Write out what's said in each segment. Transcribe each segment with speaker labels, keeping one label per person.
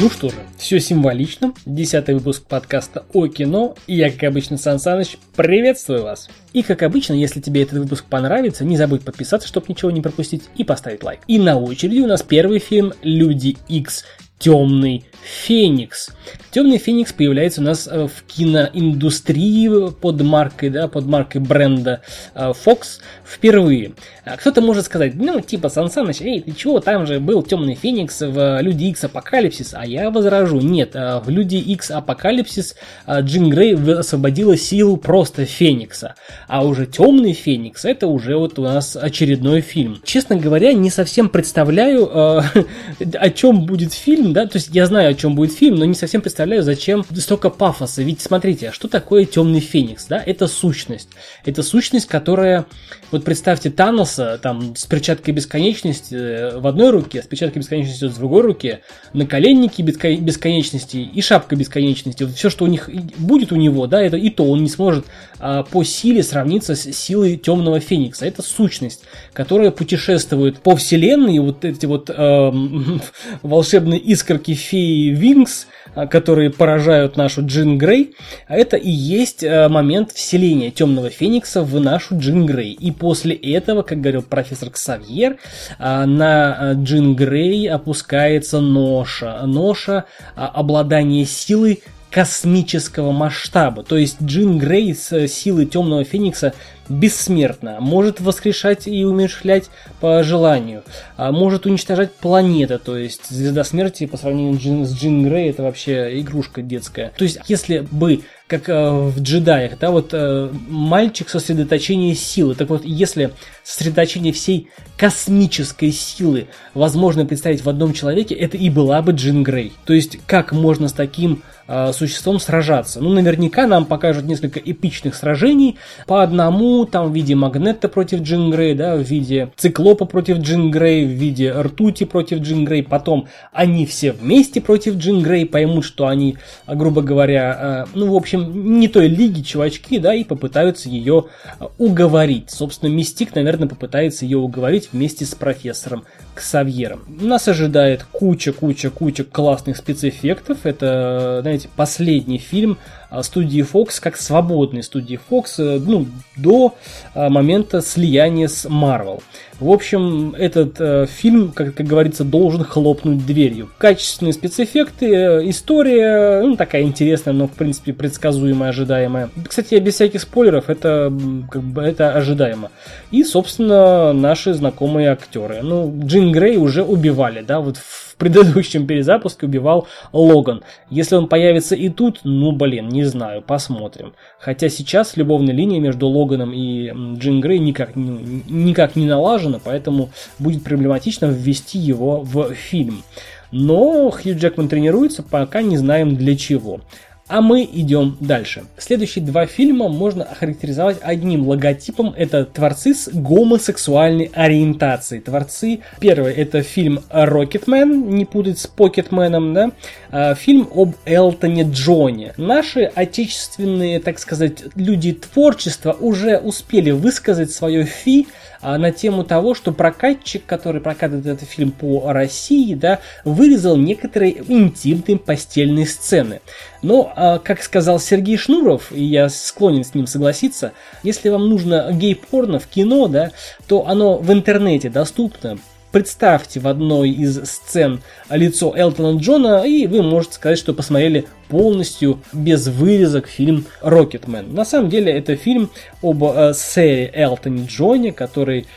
Speaker 1: Ну что же, все символично. Десятый выпуск подкаста о кино. И я, как обычно, Сан Саныч, приветствую вас. И, как обычно, если тебе этот выпуск понравится, не забудь подписаться, чтобы ничего не пропустить, и поставить лайк. И на очереди у нас первый фильм «Люди X Темный Феникс. Темный Феникс появляется у нас э, в киноиндустрии под маркой, да, под маркой бренда э, Fox впервые. А кто-то может сказать, ну, типа, Сан Саныч, эй, ты чего, там же был Темный Феникс в Люди Икс Апокалипсис, а я возражу, нет, э, в Люди Икс Апокалипсис Джин Грей освободила силу просто Феникса, а уже Темный Феникс это уже вот у нас очередной фильм. Честно говоря, не совсем представляю, о чем будет фильм, да, то есть я знаю, о чем будет фильм, но не совсем представляю, зачем столько пафоса. Ведь смотрите, а что такое темный феникс, да? Это сущность. Это сущность, которая, вот представьте Таноса, там, с перчаткой бесконечности э, в одной руке, с перчаткой бесконечности в другой руке, наколенники бесконечности и шапка бесконечности. Вот все, что у них будет у него, да, это и то он не сможет а, по силе сравниться с силой темного феникса. Это сущность, которая путешествует по вселенной, и вот эти вот э, волшебные искорки феи Винкс, а, которые поражают нашу Джин Грей, а это и есть а, момент вселения Темного Феникса в нашу Джин Грей. И после этого, как говорил профессор Ксавьер, на Джин Грей опускается ноша. Ноша обладания силой космического масштаба. То есть Джин Грей с силой Темного Феникса бессмертна, может воскрешать и умершлять по желанию, а может уничтожать планеты, то есть Звезда Смерти по сравнению с Джин Грей это вообще игрушка детская. То есть если бы как э, в джедаях, да, вот э, мальчик сосредоточение силы. Так вот, если сосредоточение всей космической силы возможно представить в одном человеке, это и была бы Джин Грей. То есть, как можно с таким э, существом сражаться? Ну, наверняка нам покажут несколько эпичных сражений по одному, там в виде Магнета против Джин Грей, да, в виде Циклопа против Джин Грей, в виде Ртути против Джин Грей. Потом они все вместе против Джин Грей поймут, что они, грубо говоря, э, ну, в общем, не той лиги чувачки, да, и попытаются ее э, уговорить. Собственно, Мистик, наверное, попытается ее уговорить вместе с профессором Ксавьером. Нас ожидает куча-куча-куча классных спецэффектов. Это, знаете, последний фильм студии Fox как свободной студии Fox э, ну, до а, момента слияния с Marvel. В общем, этот э, фильм, как, как говорится, должен хлопнуть дверью. Качественные спецэффекты, э, история, ну, такая интересная, но, в принципе, предсказуемая, ожидаемая. Кстати, без всяких спойлеров, это, как бы, это ожидаемо. И, собственно, наши знакомые актеры. Ну, Джин Грей уже убивали, да, вот в предыдущем перезапуске убивал Логан. Если он появится и тут, ну блин, не знаю, посмотрим. Хотя сейчас любовная линия между Логаном и Джин Грей никак, никак не налажена, поэтому будет проблематично ввести его в фильм. Но Хью Джекман тренируется, пока не знаем для чего. А мы идем дальше. Следующие два фильма можно охарактеризовать одним логотипом. Это творцы с гомосексуальной ориентацией. Творцы, первый это фильм Рокетмен, не путать с Покетменом, да? А, фильм об Элтоне Джоне. Наши отечественные, так сказать, люди творчества уже успели высказать свое фи а, на тему того, что прокатчик, который прокатывает этот фильм по России, да, вырезал некоторые интимные постельные сцены. Но, а, как сказал Сергей Шнуров, и я склонен с ним согласиться, если вам нужно гей-порно в кино, да, то оно в интернете доступно Представьте в одной из сцен лицо Элтона Джона, и вы можете сказать, что посмотрели полностью без вырезок фильм «Рокетмен». На самом деле это фильм об э, сэре Элтоне Джоне, который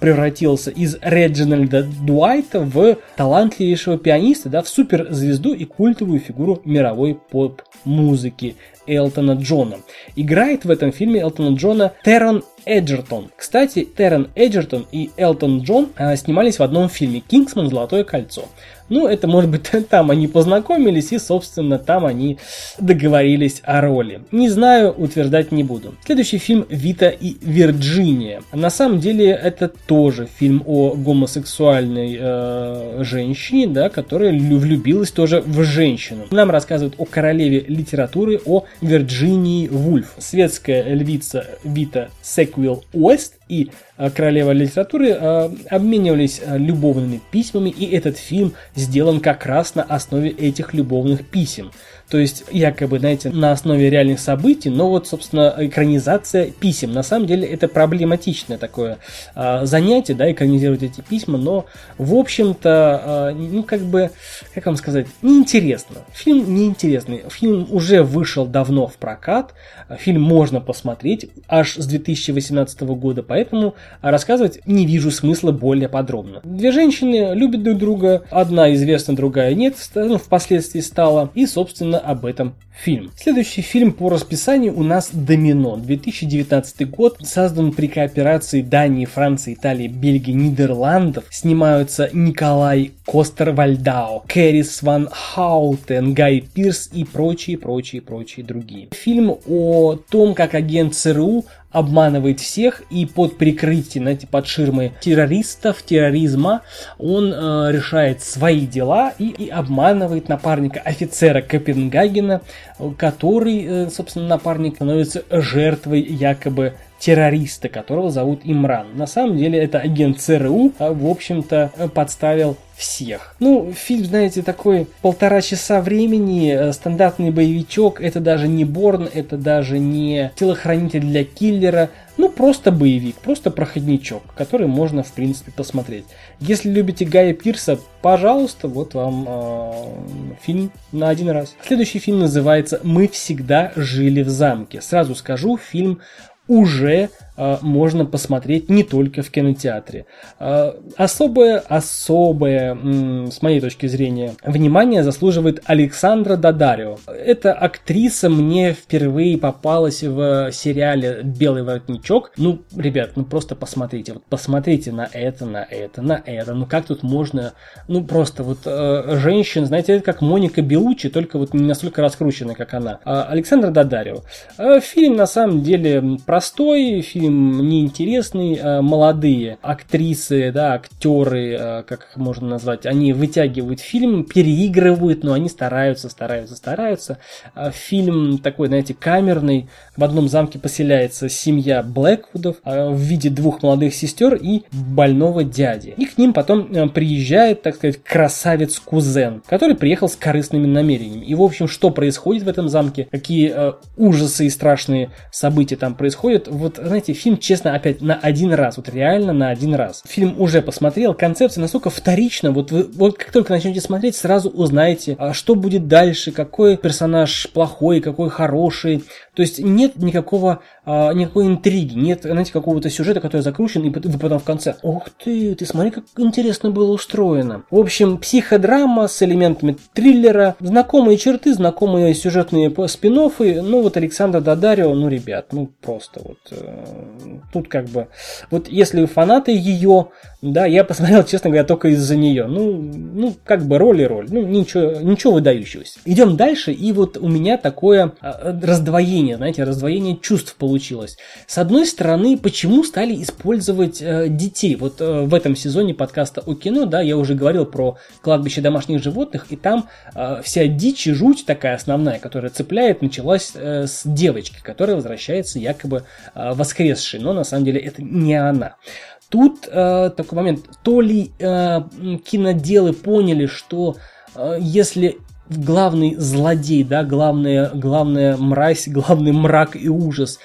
Speaker 1: превратился из Реджинальда Дуайта в талантливейшего пианиста, да, в суперзвезду и культовую фигуру мировой поп-музыки. Элтона Джона. Играет в этом фильме Элтона Джона Террон Эджертон. Кстати, Террен Эджертон и Элтон Джон а, снимались в одном фильме «Кингсман. Золотое кольцо». Ну, это может быть там они познакомились и, собственно, там они договорились о роли. Не знаю, утверждать не буду. Следующий фильм «Вита и Вирджиния». На самом деле это тоже фильм о гомосексуальной э, женщине, да, которая влюбилась тоже в женщину. Нам рассказывают о королеве литературы, о Вирджинии Вульф. Светская львица Вита Секвилл Уэст и э, королева литературы э, обменивались любовными письмами, и этот фильм сделан как раз на основе этих любовных писем. То есть, якобы, знаете, на основе реальных событий, но вот, собственно, экранизация писем. На самом деле, это проблематичное такое э, занятие, да, экранизировать эти письма, но, в общем-то, э, ну, как бы, как вам сказать, неинтересно. Фильм неинтересный. Фильм уже вышел давно в прокат, фильм можно посмотреть аж с 2018 года, поэтому рассказывать не вижу смысла более подробно. Две женщины любят друг друга, одна известна, другая нет, ну, впоследствии стала, и, собственно, об этом фильм. Следующий фильм по расписанию у нас «Домино». 2019 год. Создан при кооперации Дании, Франции, Италии, Бельгии, Нидерландов. Снимаются Николай Костер-Вальдау, Кэрис Ван Хаутен, Гай Пирс и прочие, прочие, прочие другие. Фильм о том, как агент ЦРУ обманывает всех и под прикрытием, знаете, под ширмой террористов, терроризма, он э, решает свои дела и, и обманывает напарника офицера Копенгагена, который, э, собственно, напарник становится жертвой якобы террориста, которого зовут Имран. На самом деле это агент ЦРУ, а, в общем-то, подставил всех. Ну, фильм, знаете, такой полтора часа времени, э, стандартный боевичок, это даже не Борн, это даже не телохранитель для киллера, ну, просто боевик, просто проходничок, который можно, в принципе, посмотреть. Если любите Гая Пирса, пожалуйста, вот вам э, фильм на один раз. Следующий фильм называется «Мы всегда жили в замке». Сразу скажу, фильм уже можно посмотреть не только в кинотеатре. Э, особое, особое, с моей точки зрения, внимание заслуживает Александра Дадарио. Эта актриса мне впервые попалась в сериале «Белый воротничок». Ну, ребят, ну просто посмотрите. Вот посмотрите на это, на это, на это. Ну как тут можно... Ну просто вот э, женщин, знаете, это как Моника Белучи, только вот не настолько раскрученная, как она. А Александра Дадарио. Э, фильм на самом деле простой, фильм неинтересный, э, молодые актрисы, да, актеры, э, как их можно назвать, они вытягивают фильм, переигрывают, но они стараются, стараются, стараются. Э, фильм такой, знаете, камерный. В одном замке поселяется семья Блэквудов в виде двух молодых сестер и больного дяди. И к ним потом приезжает, так сказать, красавец-кузен, который приехал с корыстными намерениями. И, в общем, что происходит в этом замке, какие ужасы и страшные события там происходят, вот, знаете, фильм, честно, опять на один раз, вот реально на один раз. Фильм уже посмотрел, концепция настолько вторична, вот вы вот как только начнете смотреть, сразу узнаете, а что будет дальше, какой персонаж плохой, какой хороший. То есть нет никакого, а, никакой интриги, нет, знаете, какого-то сюжета, который закручен, и вы потом в конце, ух ты, ты смотри, как интересно было устроено. В общем, психодрама с элементами триллера, знакомые черты, знакомые сюжетные спин ну вот Александр Дадарио, ну, ребят, ну, просто просто вот э, тут как бы вот если фанаты ее, да, я посмотрел, честно говоря, только из-за нее. Ну, ну как бы роль и роль, ну ничего, ничего выдающегося. Идем дальше, и вот у меня такое э, раздвоение, знаете, раздвоение чувств получилось. С одной стороны, почему стали использовать э, детей? Вот э, в этом сезоне подкаста о кино, да, я уже говорил про кладбище домашних животных, и там э, вся дичь и жуть такая основная, которая цепляет, началась э, с девочки, которая возвращается якобы э, воскресшей, но на самом деле это не она. Тут э, такой момент, то ли э, киноделы поняли, что э, если главный злодей, да, главная, главная мразь, главный мрак и ужас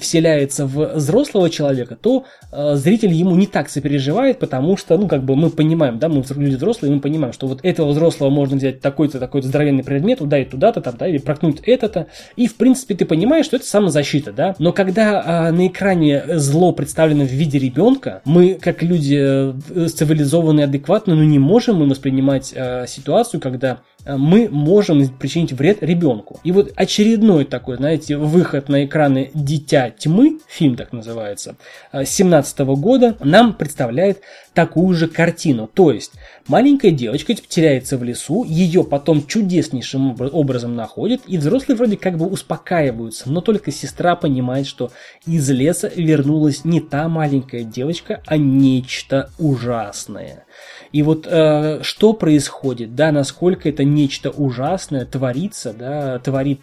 Speaker 1: вселяется в взрослого человека, то э, зритель ему не так сопереживает, потому что, ну, как бы мы понимаем, да, мы люди взрослые, мы понимаем, что вот этого взрослого можно взять такой-то, такой-то здоровенный предмет, ударить туда-то, там, да, или прокнуть это-то, и, в принципе, ты понимаешь, что это самозащита, да, но когда э, на экране зло представлено в виде ребенка, мы, как люди э, цивилизованные, адекватные, ну, не можем мы воспринимать э, ситуацию, когда Э, мы можем причинить вред ребенку. И вот очередной такой, знаете, выход на экраны «Дитя тьмы», фильм так называется, 17 э, года, нам представляет такую же картину. То есть, маленькая девочка теряется в лесу, ее потом чудеснейшим образом находят, и взрослые вроде как бы успокаиваются, но только сестра понимает, что из леса вернулась не та маленькая девочка, а нечто ужасное. И вот э, что происходит, да, насколько это нечто ужасное творится, да, творит,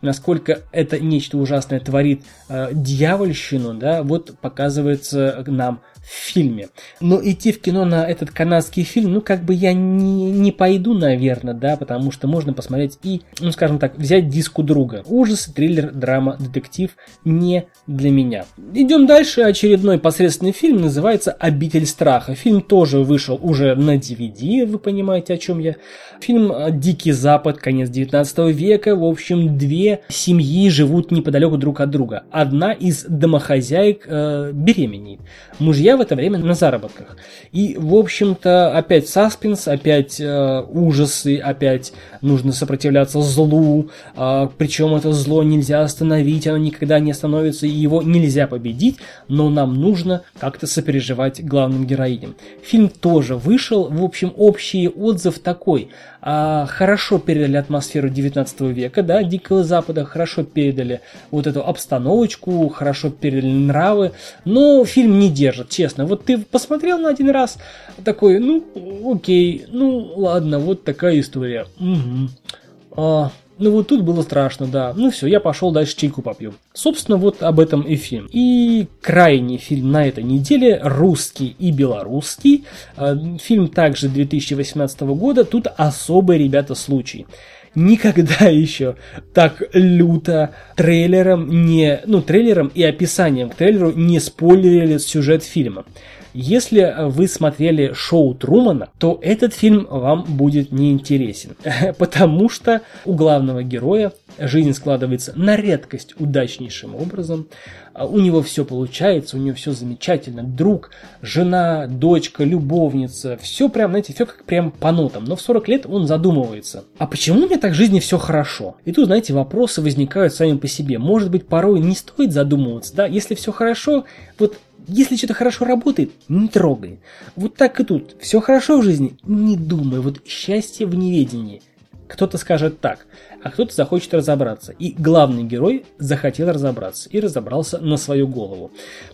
Speaker 1: насколько это нечто ужасное творит э, дьявольщину, да, вот показывается нам в фильме. Но идти в кино на этот канадский фильм, ну, как бы я не, не пойду, наверное, да, потому что можно посмотреть и, ну, скажем так, взять диску друга. Ужасы, триллер, драма, детектив не для меня. Идем дальше. Очередной посредственный фильм называется «Обитель страха». Фильм тоже вышел уже на DVD, вы понимаете, о чем я. Фильм «Дикий Запад», конец 19 века. В общем, две семьи живут неподалеку друг от друга. Одна из домохозяек э, беременеет. Мужья в это время на заработках. И, в общем-то, опять саспенс, опять э, ужасы, опять нужно сопротивляться злу, э, причем это зло нельзя остановить, оно никогда не остановится, и его нельзя победить, но нам нужно как-то сопереживать главным героиням. Фильм тоже вышел, в общем, общий отзыв такой – а, хорошо передали атмосферу 19 века, да, Дикого Запада, хорошо передали вот эту обстановочку, хорошо передали нравы, но фильм не держит, честно. Вот ты посмотрел на один раз, такой, ну, окей, ну, ладно, вот такая история. Угу. А, ну вот тут было страшно, да. Ну все, я пошел дальше чайку попью. Собственно, вот об этом и фильм. И крайний фильм на этой неделе, русский и белорусский. А, фильм также 2018 года. Тут особый, ребята, случай никогда еще так люто трейлером не, ну, трейлером и описанием к трейлеру не спойлерили сюжет фильма. Если вы смотрели шоу Трумана, то этот фильм вам будет неинтересен, потому что у главного героя жизнь складывается на редкость удачнейшим образом. У него все получается, у него все замечательно. Друг, жена, дочка, любовница. Все прям, знаете, все как прям по нотам. Но в 40 лет он задумывается. А почему мне так в жизни все хорошо? И тут, знаете, вопросы возникают сами по себе. Может быть, порой не стоит задумываться, да? Если все хорошо, вот если что-то хорошо работает, не трогай. Вот так и тут. Все хорошо в жизни, не думай. Вот счастье в неведении. Кто-то скажет так, а кто-то захочет разобраться. И главный герой захотел разобраться и разобрался на свою голову.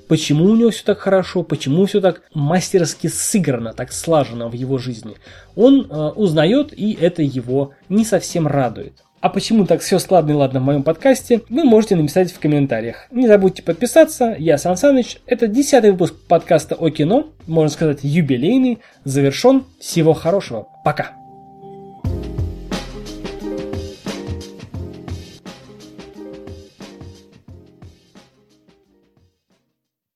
Speaker 1: Почему у него все так хорошо, почему все так мастерски сыграно, так слажено в его жизни. Он э, узнает, и это его не совсем радует. А почему так все складно и ладно в моем подкасте, вы можете написать в комментариях. Не забудьте подписаться. Я Сан Саныч. Это десятый выпуск подкаста о кино. Можно сказать, юбилейный. Завершен. Всего хорошего. Пока.